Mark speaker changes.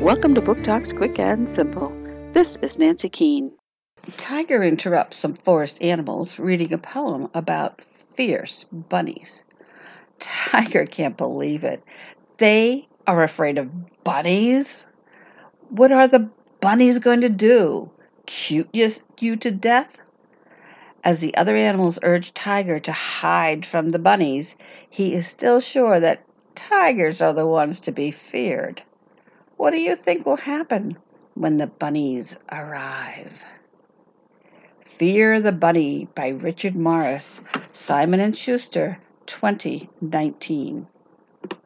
Speaker 1: Welcome to Book Talks Quick and Simple. This is Nancy Keane. Tiger interrupts some forest animals reading a poem about fierce bunnies. Tiger can't believe it. They are afraid of bunnies? What are the bunnies going to do? Cute you, you to death? As the other animals urge Tiger to hide from the bunnies, he is still sure that tigers are the ones to be feared. What do you think will happen when the bunnies arrive? Fear the Bunny by Richard Morris, Simon & Schuster, 2019.